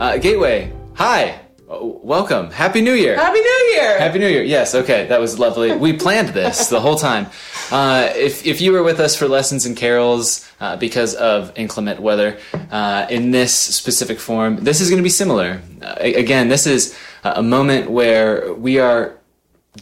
Uh, Gateway, hi. Uh, welcome. Happy New Year. Happy New Year! Happy New Year. Yes, okay, that was lovely. We planned this the whole time. Uh, if, if you were with us for lessons and carols uh, because of inclement weather uh, in this specific form, this is going to be similar. Uh, again, this is a moment where we are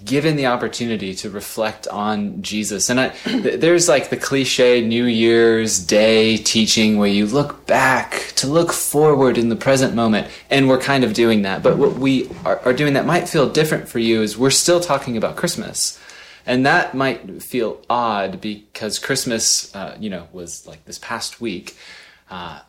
given the opportunity to reflect on Jesus. And I, th- there's like the cliche New Year's Day teaching where you look back to look forward in the present moment. And we're kind of doing that. But what we are, are doing that might feel different for you is we're still talking about Christmas. And that might feel odd because Christmas, uh, you know, was like this past week. Uh,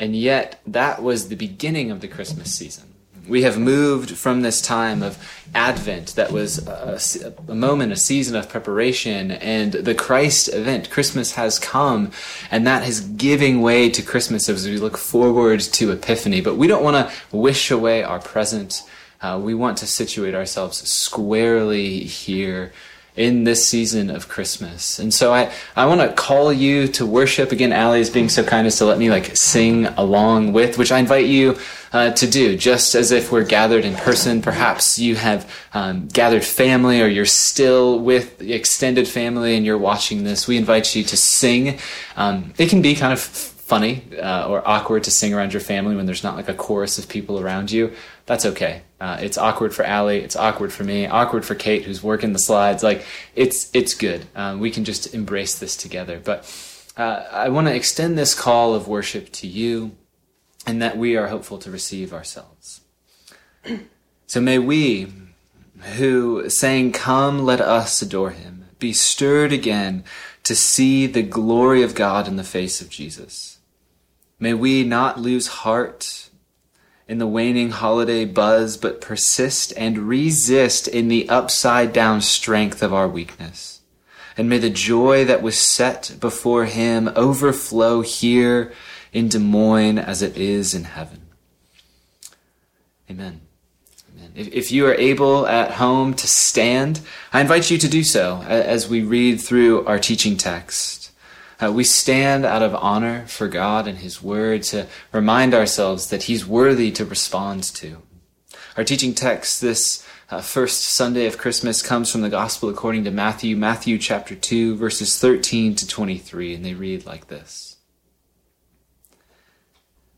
and yet, that was the beginning of the Christmas season. We have moved from this time of Advent that was a, a, moment, a season of preparation, and the Christ event. Christmas has come, and that is giving way to Christmas as we look forward to Epiphany. But we don't want to wish away our present. Uh, we want to situate ourselves squarely here in this season of Christmas. And so I, I want to call you to worship. Again, Allie is being so kind as to let me like sing along with, which I invite you uh, to do, just as if we're gathered in person. Perhaps you have um, gathered family or you're still with extended family and you're watching this. We invite you to sing. Um, it can be kind of funny uh, or awkward to sing around your family when there's not like a chorus of people around you. That's okay. Uh, it's awkward for Allie. It's awkward for me. Awkward for Kate, who's working the slides. Like it's it's good. Um, we can just embrace this together. But uh, I want to extend this call of worship to you, and that we are hopeful to receive ourselves. So may we, who saying, "Come, let us adore Him," be stirred again to see the glory of God in the face of Jesus. May we not lose heart in the waning holiday buzz, but persist and resist in the upside down strength of our weakness. And may the joy that was set before him overflow here in Des Moines as it is in heaven. Amen. Amen. If, if you are able at home to stand, I invite you to do so as we read through our teaching text. Uh, we stand out of honor for God and His Word to remind ourselves that He's worthy to respond to. Our teaching text this uh, first Sunday of Christmas comes from the Gospel according to Matthew, Matthew chapter 2, verses 13 to 23, and they read like this.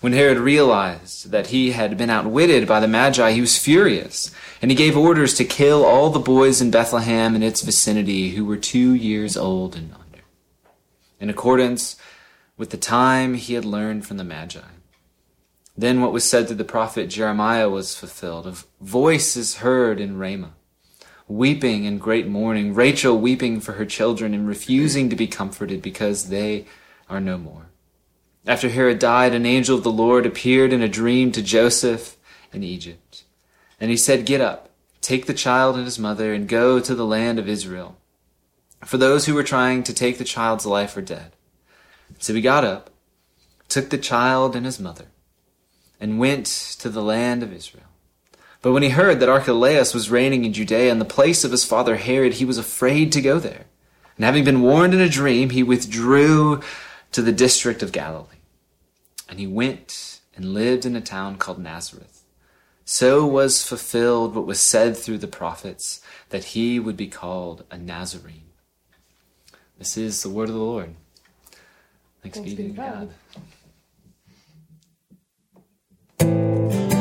When Herod realized that he had been outwitted by the Magi, he was furious, and he gave orders to kill all the boys in Bethlehem and its vicinity who were two years old and under in accordance with the time he had learned from the Magi. Then what was said to the prophet Jeremiah was fulfilled. A voice is heard in Ramah, weeping in great mourning, Rachel weeping for her children and refusing to be comforted because they are no more. After Herod died, an angel of the Lord appeared in a dream to Joseph in Egypt. And he said, Get up, take the child and his mother, and go to the land of Israel for those who were trying to take the child's life are dead. So he got up, took the child and his mother, and went to the land of Israel. But when he heard that Archelaus was reigning in Judea in the place of his father Herod, he was afraid to go there. And having been warned in a dream, he withdrew to the district of Galilee. And he went and lived in a town called Nazareth. So was fulfilled what was said through the prophets that he would be called a Nazarene. This is the word of the Lord. Thanks, Thanks be to God. God.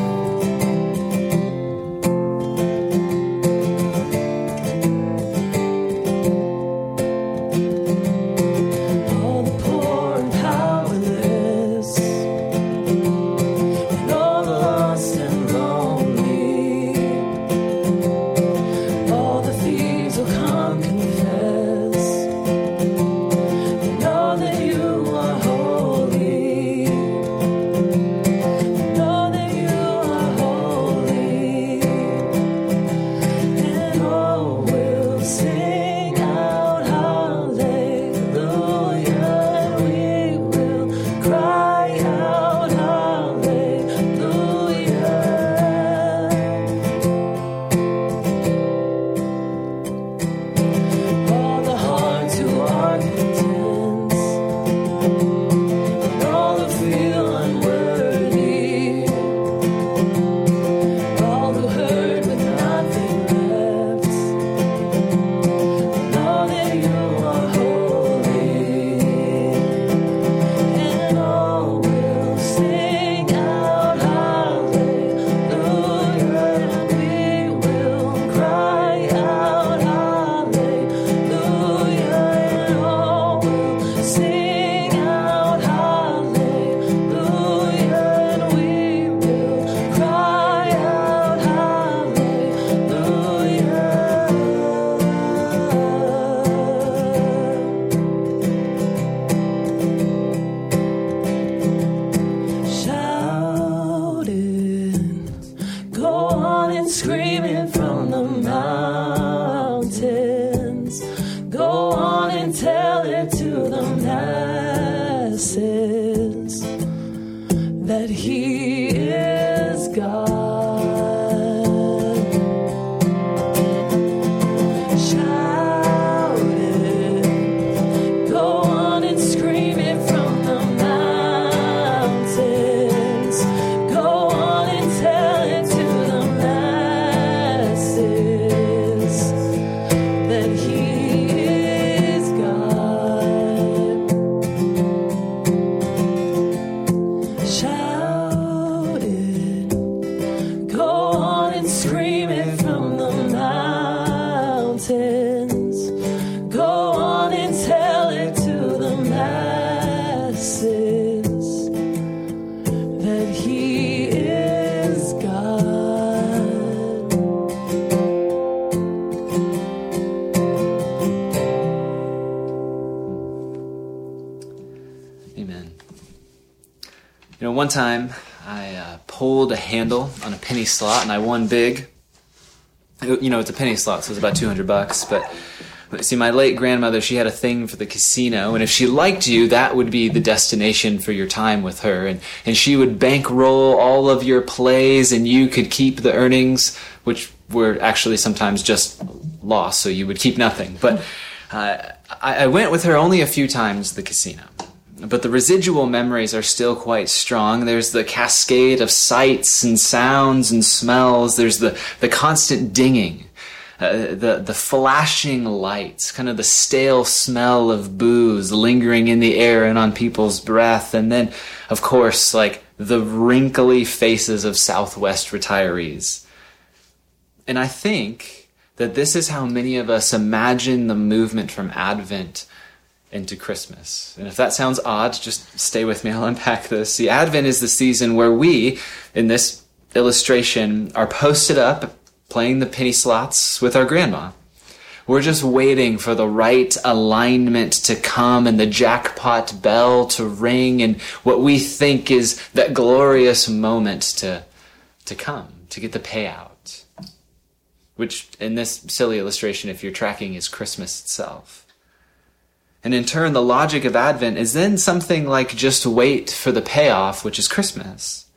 One time I uh, pulled a handle on a penny slot and I won big. You know, it's a penny slot, so it's about 200 bucks. But, but see, my late grandmother, she had a thing for the casino, and if she liked you, that would be the destination for your time with her. And, and she would bankroll all of your plays, and you could keep the earnings, which were actually sometimes just lost, so you would keep nothing. But uh, I, I went with her only a few times to the casino but the residual memories are still quite strong. There's the cascade of sights and sounds and smells. There's the, the constant dinging, uh, the, the flashing lights, kind of the stale smell of booze lingering in the air and on people's breath. And then, of course, like the wrinkly faces of Southwest retirees. And I think that this is how many of us imagine the movement from Advent into Christmas. And if that sounds odd, just stay with me. I'll unpack this. See, Advent is the season where we, in this illustration, are posted up playing the penny slots with our grandma. We're just waiting for the right alignment to come and the jackpot bell to ring and what we think is that glorious moment to, to come, to get the payout. Which, in this silly illustration, if you're tracking, is Christmas itself. And in turn, the logic of Advent is then something like just wait for the payoff, which is Christmas.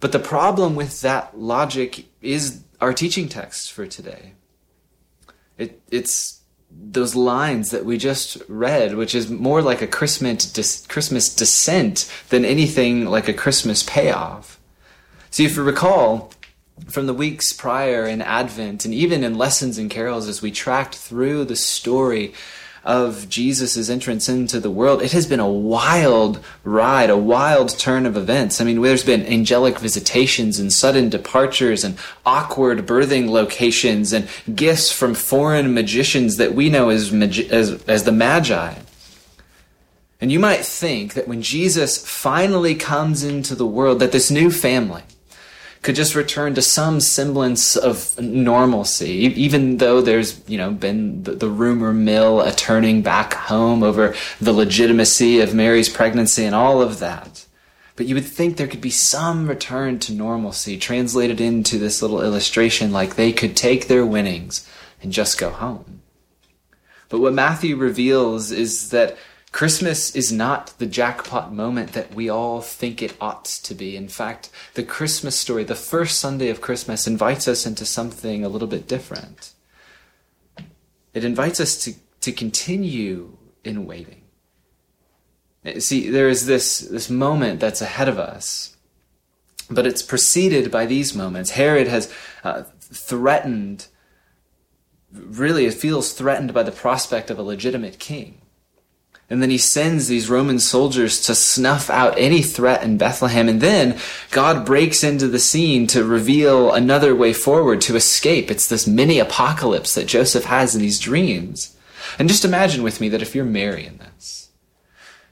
But the problem with that logic is our teaching text for today. It, it's those lines that we just read, which is more like a Christmas, Christmas descent than anything like a Christmas payoff. See, if you recall, from the weeks prior in Advent and even in Lessons and Carols as we tracked through the story of Jesus' entrance into the world, it has been a wild ride, a wild turn of events. I mean, there's been angelic visitations and sudden departures and awkward birthing locations and gifts from foreign magicians that we know as, magi- as, as the Magi. And you might think that when Jesus finally comes into the world, that this new family, could just return to some semblance of normalcy, even though there's, you know, been the, the rumor mill a turning back home over the legitimacy of Mary's pregnancy and all of that. But you would think there could be some return to normalcy translated into this little illustration, like they could take their winnings and just go home. But what Matthew reveals is that Christmas is not the jackpot moment that we all think it ought to be. In fact, the Christmas story, the first Sunday of Christmas, invites us into something a little bit different. It invites us to, to continue in waiting. See, there is this, this moment that's ahead of us, but it's preceded by these moments. Herod has uh, threatened, really, it feels threatened by the prospect of a legitimate king. And then he sends these Roman soldiers to snuff out any threat in Bethlehem. And then God breaks into the scene to reveal another way forward to escape. It's this mini apocalypse that Joseph has in these dreams. And just imagine with me that if you're Mary in this,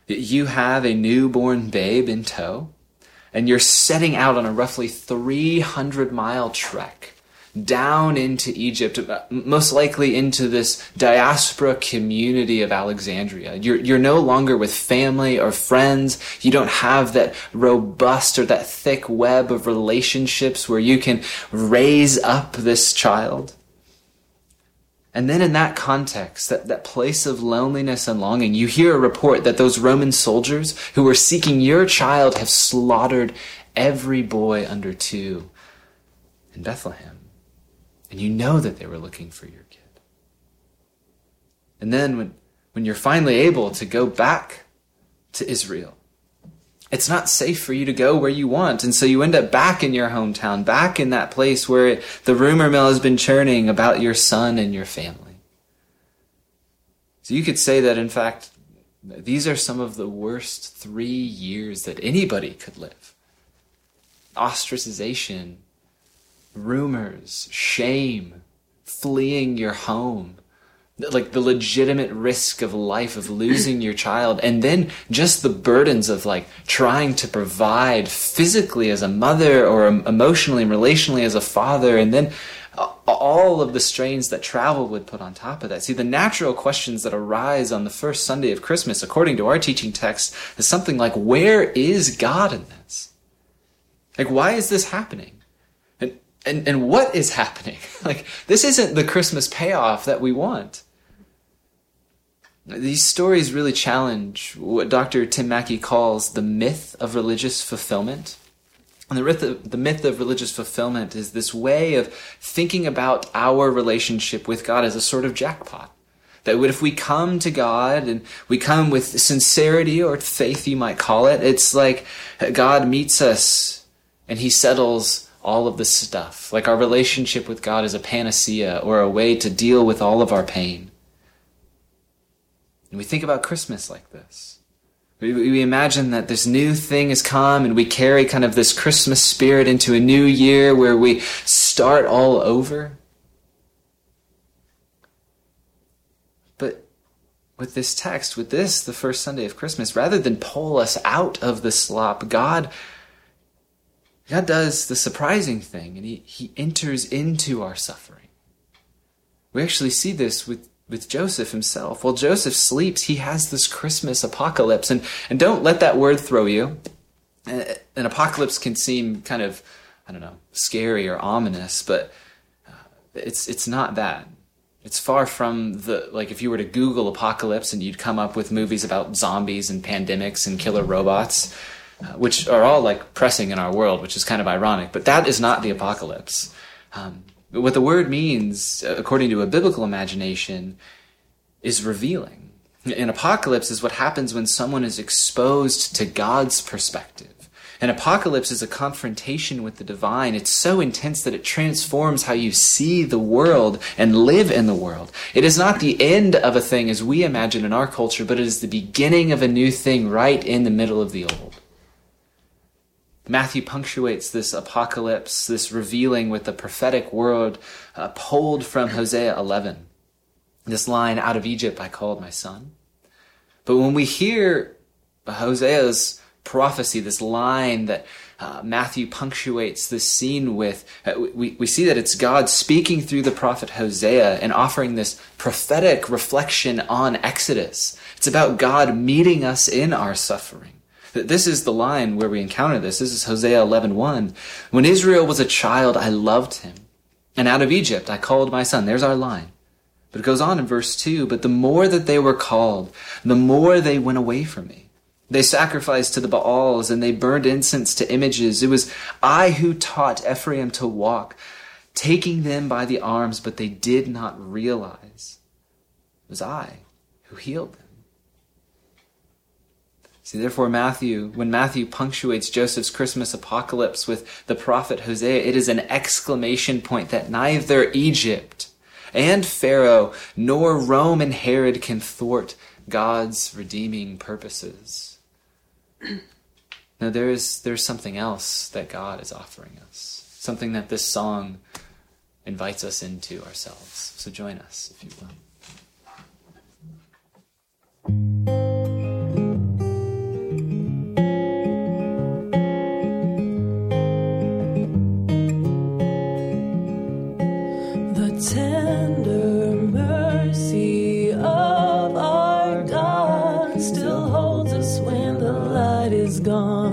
you have a newborn babe in tow, and you're setting out on a roughly 300 mile trek down into Egypt, uh, most likely into this diaspora community of Alexandria. You're, you're no longer with family or friends. You don't have that robust or that thick web of relationships where you can raise up this child. And then in that context, that, that place of loneliness and longing, you hear a report that those Roman soldiers who were seeking your child have slaughtered every boy under two in Bethlehem. And you know that they were looking for your kid. And then when, when you're finally able to go back to Israel, it's not safe for you to go where you want. And so you end up back in your hometown, back in that place where it, the rumor mill has been churning about your son and your family. So you could say that, in fact, these are some of the worst three years that anybody could live ostracization, rumors, shame, fleeing your home, like the legitimate risk of life of losing your child and then just the burdens of like trying to provide physically as a mother or emotionally and relationally as a father and then all of the strains that travel would put on top of that. See, the natural questions that arise on the first Sunday of Christmas, according to our teaching text, is something like, where is God in this? Like, why is this happening? And, and, what is happening? Like, this isn't the Christmas payoff that we want. These stories really challenge what Dr. Tim Mackie calls the myth of religious fulfillment. And the myth, of, the myth of religious fulfillment is this way of thinking about our relationship with God as a sort of jackpot. That if we come to God and we come with sincerity or faith, you might call it, it's like God meets us and he settles all of the stuff. Like our relationship with God is a panacea or a way to deal with all of our pain. And we think about Christmas like this. We, we imagine that this new thing has come and we carry kind of this Christmas spirit into a new year where we start all over. But with this text, with this, the first Sunday of Christmas, rather than pull us out of the slop, God, God does the surprising thing and he, he enters into our suffering. We actually see this with with Joseph himself. While Joseph sleeps, he has this Christmas apocalypse. And, and don't let that word throw you. An apocalypse can seem kind of, I don't know, scary or ominous, but uh, it's, it's not that. It's far from the, like if you were to Google apocalypse and you'd come up with movies about zombies and pandemics and killer robots, uh, which are all like pressing in our world, which is kind of ironic, but that is not the apocalypse. Um, what the word means, according to a biblical imagination, is revealing. An apocalypse is what happens when someone is exposed to God's perspective. An apocalypse is a confrontation with the divine. It's so intense that it transforms how you see the world and live in the world. It is not the end of a thing as we imagine in our culture, but it is the beginning of a new thing right in the middle of the old. Matthew punctuates this apocalypse, this revealing with the prophetic word uh, pulled from Hosea 11. This line, out of Egypt I called my son. But when we hear Hosea's prophecy, this line that uh, Matthew punctuates this scene with, uh, we, we see that it's God speaking through the prophet Hosea and offering this prophetic reflection on Exodus. It's about God meeting us in our suffering. This is the line where we encounter this. This is Hosea 11:1. When Israel was a child, I loved him. And out of Egypt I called my son. There's our line. But it goes on in verse 2, but the more that they were called, the more they went away from me. They sacrificed to the Baals and they burned incense to images. It was I who taught Ephraim to walk, taking them by the arms, but they did not realize. It was I who healed them. See, therefore, Matthew, when Matthew punctuates Joseph's Christmas apocalypse with the prophet Hosea, it is an exclamation point that neither Egypt and Pharaoh nor Rome and Herod can thwart God's redeeming purposes. Now, there is there's something else that God is offering us, something that this song invites us into ourselves. So join us, if you will. Guiding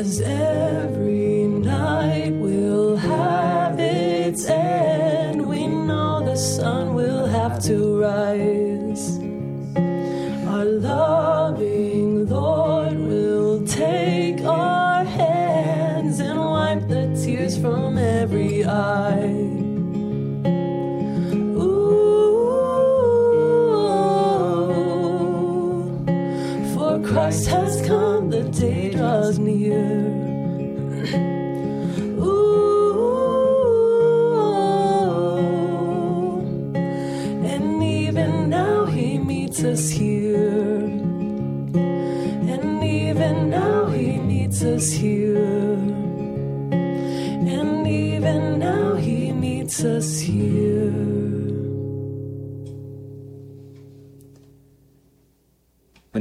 As every night will have its end, we know the sun will have to rise. Our loving Lord will take our hands and wipe the tears from every eye.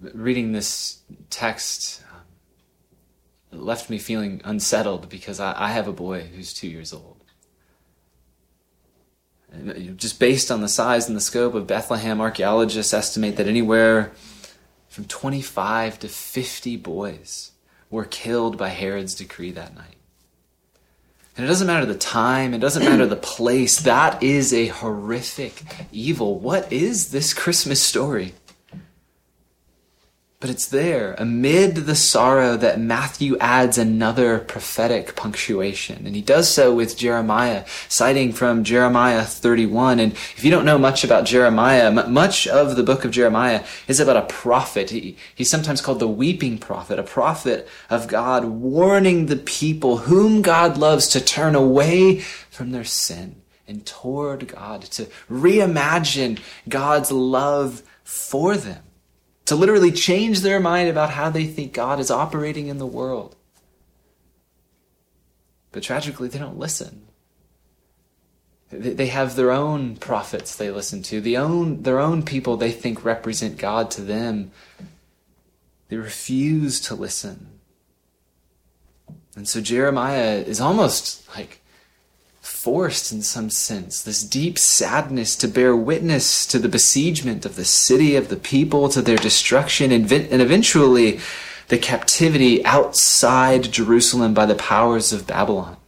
Reading this text left me feeling unsettled because I, I have a boy who's two years old. Just based on the size and the scope of Bethlehem, archaeologists estimate that anywhere from 25 to 50 boys were killed by Herod's decree that night. And it doesn't matter the time, it doesn't matter the place. That is a horrific evil. What is this Christmas story? But it's there, amid the sorrow, that Matthew adds another prophetic punctuation. And he does so with Jeremiah, citing from Jeremiah 31. And if you don't know much about Jeremiah, much of the book of Jeremiah is about a prophet. He, he's sometimes called the weeping prophet, a prophet of God, warning the people whom God loves to turn away from their sin and toward God, to reimagine God's love for them to literally change their mind about how they think God is operating in the world. But tragically, they don't listen. They have their own prophets they listen to, the own, their own people they think represent God to them. They refuse to listen. And so Jeremiah is almost like forced in some sense, this deep sadness to bear witness to the besiegement of the city, of the people, to their destruction, and and eventually the captivity outside Jerusalem by the powers of Babylon.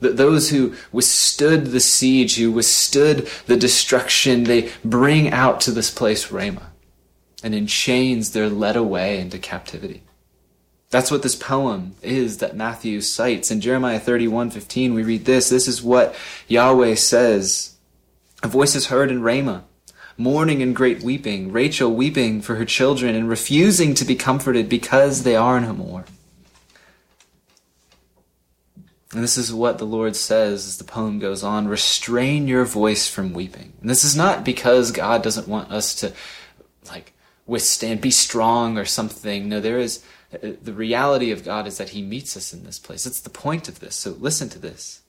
That Those who withstood the siege, who withstood the destruction, they bring out to this place Ramah. And in chains, they're led away into captivity. That's what this poem is that Matthew cites. In Jeremiah 31:15 we read this. This is what Yahweh says. A voice is heard in Ramah, mourning and great weeping, Rachel weeping for her children and refusing to be comforted because they are no more. And this is what the Lord says as the poem goes on restrain your voice from weeping. And this is not because God doesn't want us to like withstand, be strong or something. No, there is Uh, the reality of God is that He meets us in this place. It's the point of this. So listen to this.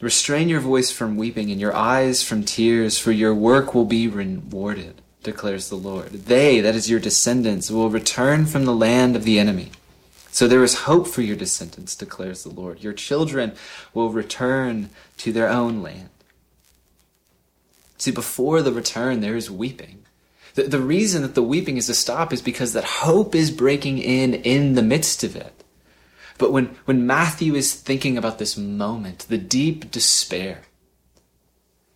Restrain your voice from weeping and your eyes from tears, for your work will be rewarded, declares the Lord. They, that is your descendants, will return from the land of the enemy. So there is hope for your descendants, declares the Lord. Your children will return to their own land. See, before the return, there is weeping. The, the reason that the weeping is to stop is because that hope is breaking in in the midst of it. But when, when Matthew is thinking about this moment, the deep despair,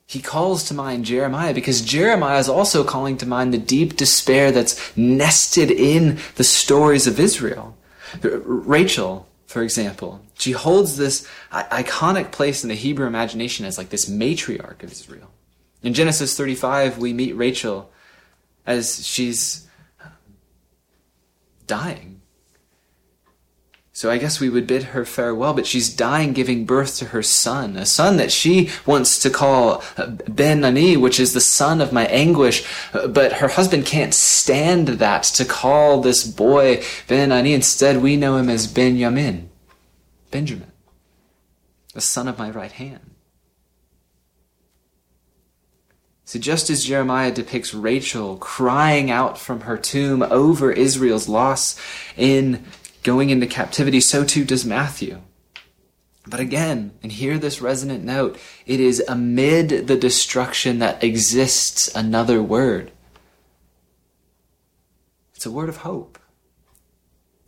he calls to mind Jeremiah because Jeremiah is also calling to mind the deep despair that's nested in the stories of Israel. Rachel, for example, she holds this iconic place in the Hebrew imagination as like this matriarch of Israel. In Genesis 35, we meet Rachel as she's dying. So I guess we would bid her farewell, but she's dying giving birth to her son, a son that she wants to call Ben Ani, which is the son of my anguish. But her husband can't stand that to call this boy Ben Ani. Instead, we know him as Benjamin, Benjamin, the son of my right hand. So just as Jeremiah depicts Rachel crying out from her tomb over Israel's loss in going into captivity, so too does Matthew. But again, and hear this resonant note, it is amid the destruction that exists another word. It's a word of hope.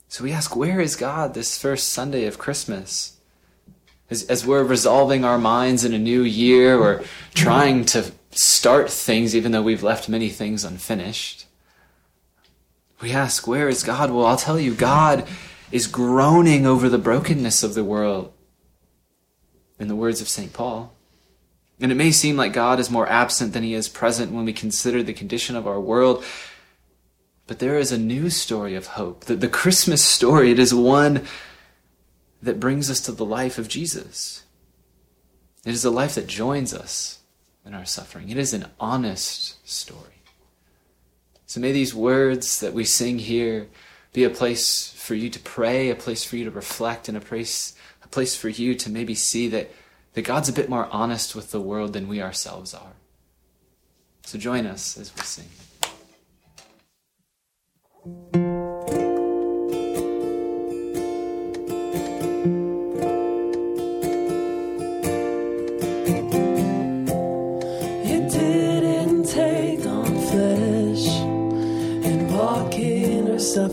So we ask, where is God this first Sunday of Christmas? As, as we're resolving our minds in a new year or trying to start things even though we've left many things unfinished. We ask, Where is God? Well, I'll tell you, God is groaning over the brokenness of the world, in the words of St. Paul. And it may seem like God is more absent than he is present when we consider the condition of our world. But there is a new story of hope. The, the Christmas story, it is one that brings us to the life of Jesus. It is a life that joins us in our suffering. It is an honest story. So may these words that we sing here be a place for you to pray, a place for you to reflect, and a place, a place for you to maybe see that, that God's a bit more honest with the world than we ourselves are. So join us as we sing.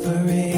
Suffering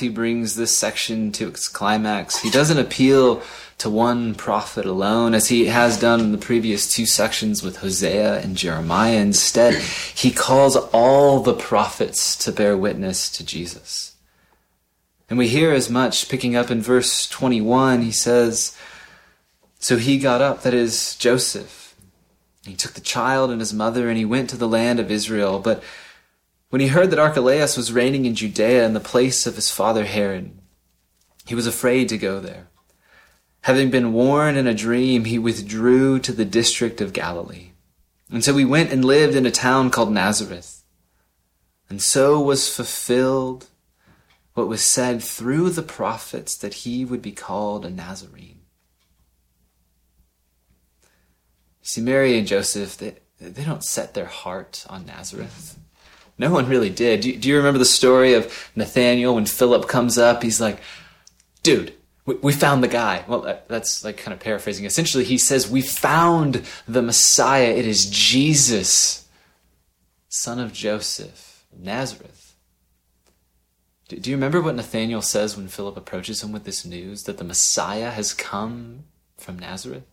Matthew brings this section to its climax, he doesn't appeal to one prophet alone, as he has done in the previous two sections with Hosea and Jeremiah. Instead, he calls all the prophets to bear witness to Jesus. And we hear as much picking up in verse 21. He says, So he got up, that is, Joseph. He took the child and his mother and he went to the land of Israel. But when he heard that Archelaus was reigning in Judea in the place of his father Herod, he was afraid to go there. Having been warned in a dream, he withdrew to the district of Galilee. And so he went and lived in a town called Nazareth. And so was fulfilled what was said through the prophets that he would be called a Nazarene. See, Mary and Joseph, they, they don't set their heart on Nazareth. No one really did. Do you, do you remember the story of Nathaniel when Philip comes up? He's like, dude, we, we found the guy. Well, that, that's like kind of paraphrasing. Essentially, he says, we found the Messiah. It is Jesus, son of Joseph, Nazareth. Do you remember what Nathaniel says when Philip approaches him with this news that the Messiah has come from Nazareth?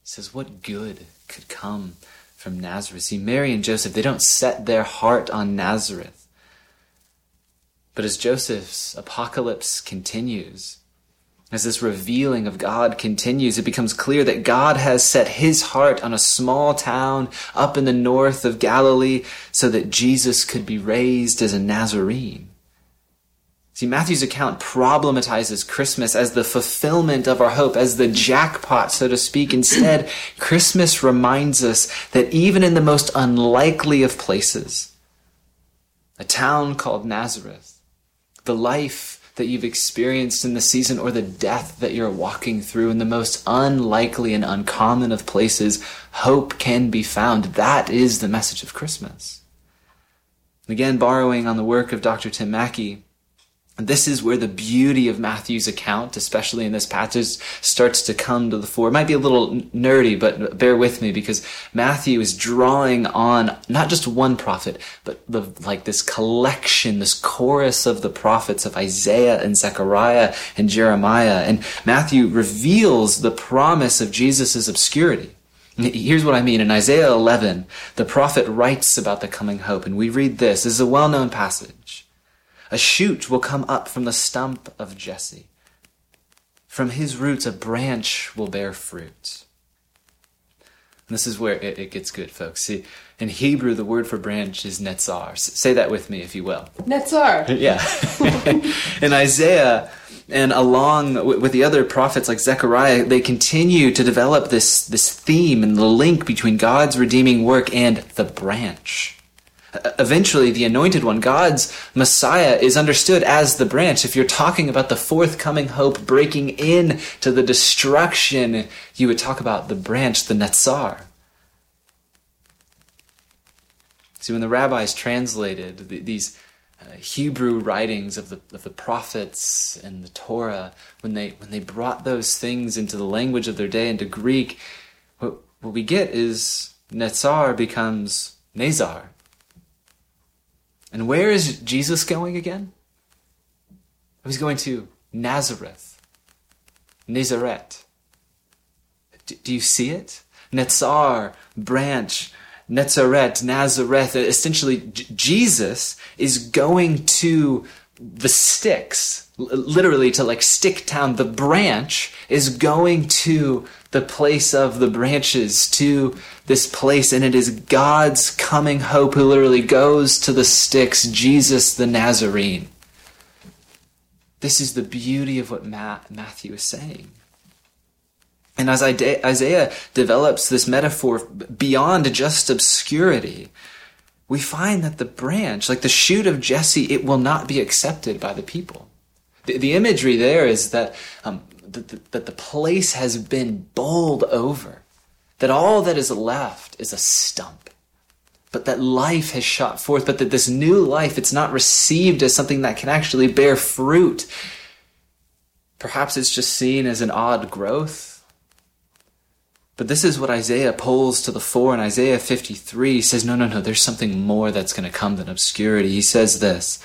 He says, What good could come from Nazareth? See, Mary and Joseph, they don't set their heart on Nazareth. But as Joseph's apocalypse continues, as this revealing of God continues, it becomes clear that God has set his heart on a small town up in the north of Galilee so that Jesus could be raised as a Nazarene. See, Matthew's account problematizes Christmas as the fulfillment of our hope, as the jackpot, so to speak. Instead, Christmas reminds us that even in the most unlikely of places, a town called Nazareth, the life that you've experienced in the season or the death that you're walking through in the most unlikely and uncommon of places, hope can be found. That is the message of Christmas. Again, borrowing on the work of Dr. Tim Mackie, this is where the beauty of Matthew's account, especially in this passage, starts to come to the fore. It might be a little nerdy, but bear with me because Matthew is drawing on not just one prophet, but the, like this collection, this chorus of the prophets of Isaiah and Zechariah and Jeremiah. And Matthew reveals the promise of Jesus' obscurity. Here's what I mean. In Isaiah 11, the prophet writes about the coming hope, and we read this. This is a well-known passage. A shoot will come up from the stump of Jesse. From his roots, a branch will bear fruit. And this is where it, it gets good, folks. See, in Hebrew, the word for branch is netzar. Say that with me, if you will. Netzar. Yeah. in Isaiah, and along with the other prophets like Zechariah, they continue to develop this, this theme and the link between God's redeeming work and the branch. Eventually, the anointed one, God's Messiah, is understood as the branch. If you're talking about the forthcoming hope breaking in to the destruction, you would talk about the branch, the Netzar. See, when the rabbis translated these uh, Hebrew writings of the of the prophets and the Torah, when they when they brought those things into the language of their day into Greek, what what we get is Netzar becomes Nazar. And where is Jesus going again? Oh, he's going to Nazareth, Nazareth. Do you see it? Netzar, branch, Netzaret, Nazareth. Essentially, Jesus is going to the sticks, literally to like stick town. The branch is going to the place of the branches, to this place, and it is God's coming hope who literally goes to the sticks, Jesus the Nazarene. This is the beauty of what Ma- Matthew is saying. And as Isaiah develops this metaphor beyond just obscurity, we find that the branch, like the shoot of Jesse, it will not be accepted by the people. The, the imagery there is that, um, that, the, that the place has been bowled over, that all that is left is a stump, but that life has shot forth, but that this new life, it's not received as something that can actually bear fruit. Perhaps it's just seen as an odd growth but this is what Isaiah pulls to the fore in Isaiah 53. He says, no, no, no, there's something more that's going to come than obscurity. He says this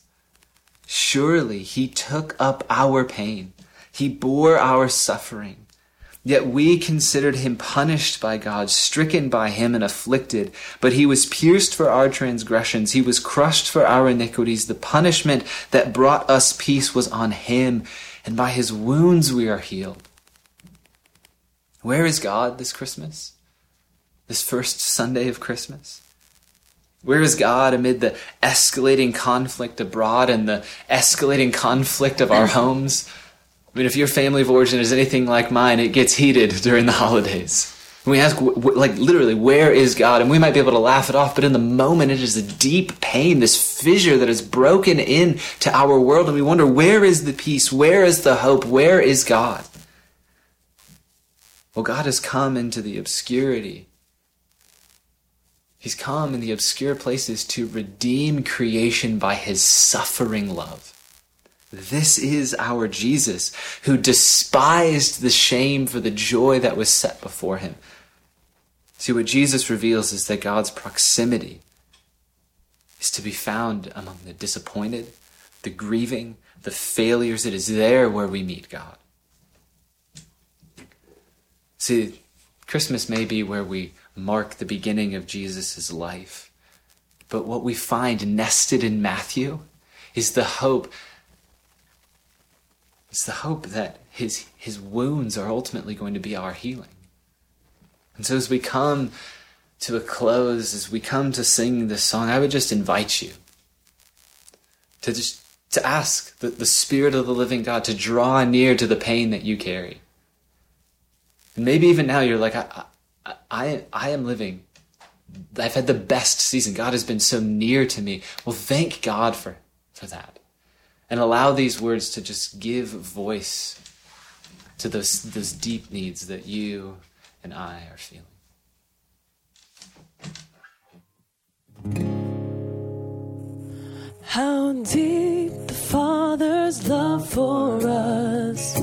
Surely he took up our pain. He bore our suffering. Yet we considered him punished by God, stricken by him and afflicted. But he was pierced for our transgressions. He was crushed for our iniquities. The punishment that brought us peace was on him, and by his wounds we are healed. Where is God this Christmas? This first Sunday of Christmas? Where is God amid the escalating conflict abroad and the escalating conflict of our homes? I mean, if your family of origin is anything like mine, it gets heated during the holidays. And we ask, like, literally, where is God? And we might be able to laugh it off, but in the moment, it is a deep pain, this fissure that is broken into our world. And we wonder, where is the peace? Where is the hope? Where is God? Well, God has come into the obscurity. He's come in the obscure places to redeem creation by his suffering love. This is our Jesus, who despised the shame for the joy that was set before him. See, what Jesus reveals is that God's proximity is to be found among the disappointed, the grieving, the failures. It is there where we meet God. See, Christmas may be where we mark the beginning of Jesus' life, but what we find nested in Matthew is the hope. It's the hope that his, his wounds are ultimately going to be our healing. And so as we come to a close, as we come to sing this song, I would just invite you to just to ask the, the Spirit of the living God to draw near to the pain that you carry. And maybe even now you're like, I, I, I am living. I've had the best season. God has been so near to me. Well, thank God for, for that. And allow these words to just give voice to those, those deep needs that you and I are feeling. How deep the Father's love for us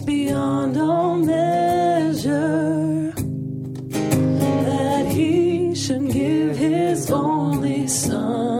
beyond all measure, that he should give his only son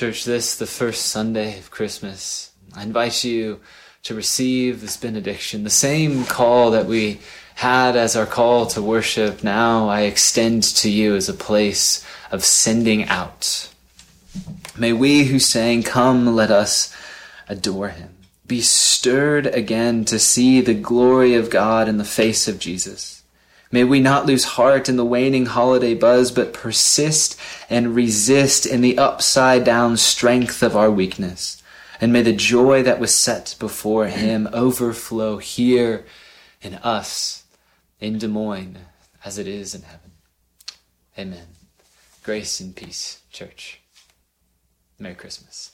church, this, the first Sunday of Christmas, I invite you to receive this benediction, the same call that we had as our call to worship. Now I extend to you as a place of sending out. May we who sang, Come, let us adore him, be stirred again to see the glory of God in the face of Jesus. May we not lose heart in the waning holiday buzz, but persist and resist in the upside down strength of our weakness. And may the joy that was set before him overflow here in us in Des Moines as it is in heaven. Amen. Grace and peace, church. Merry Christmas.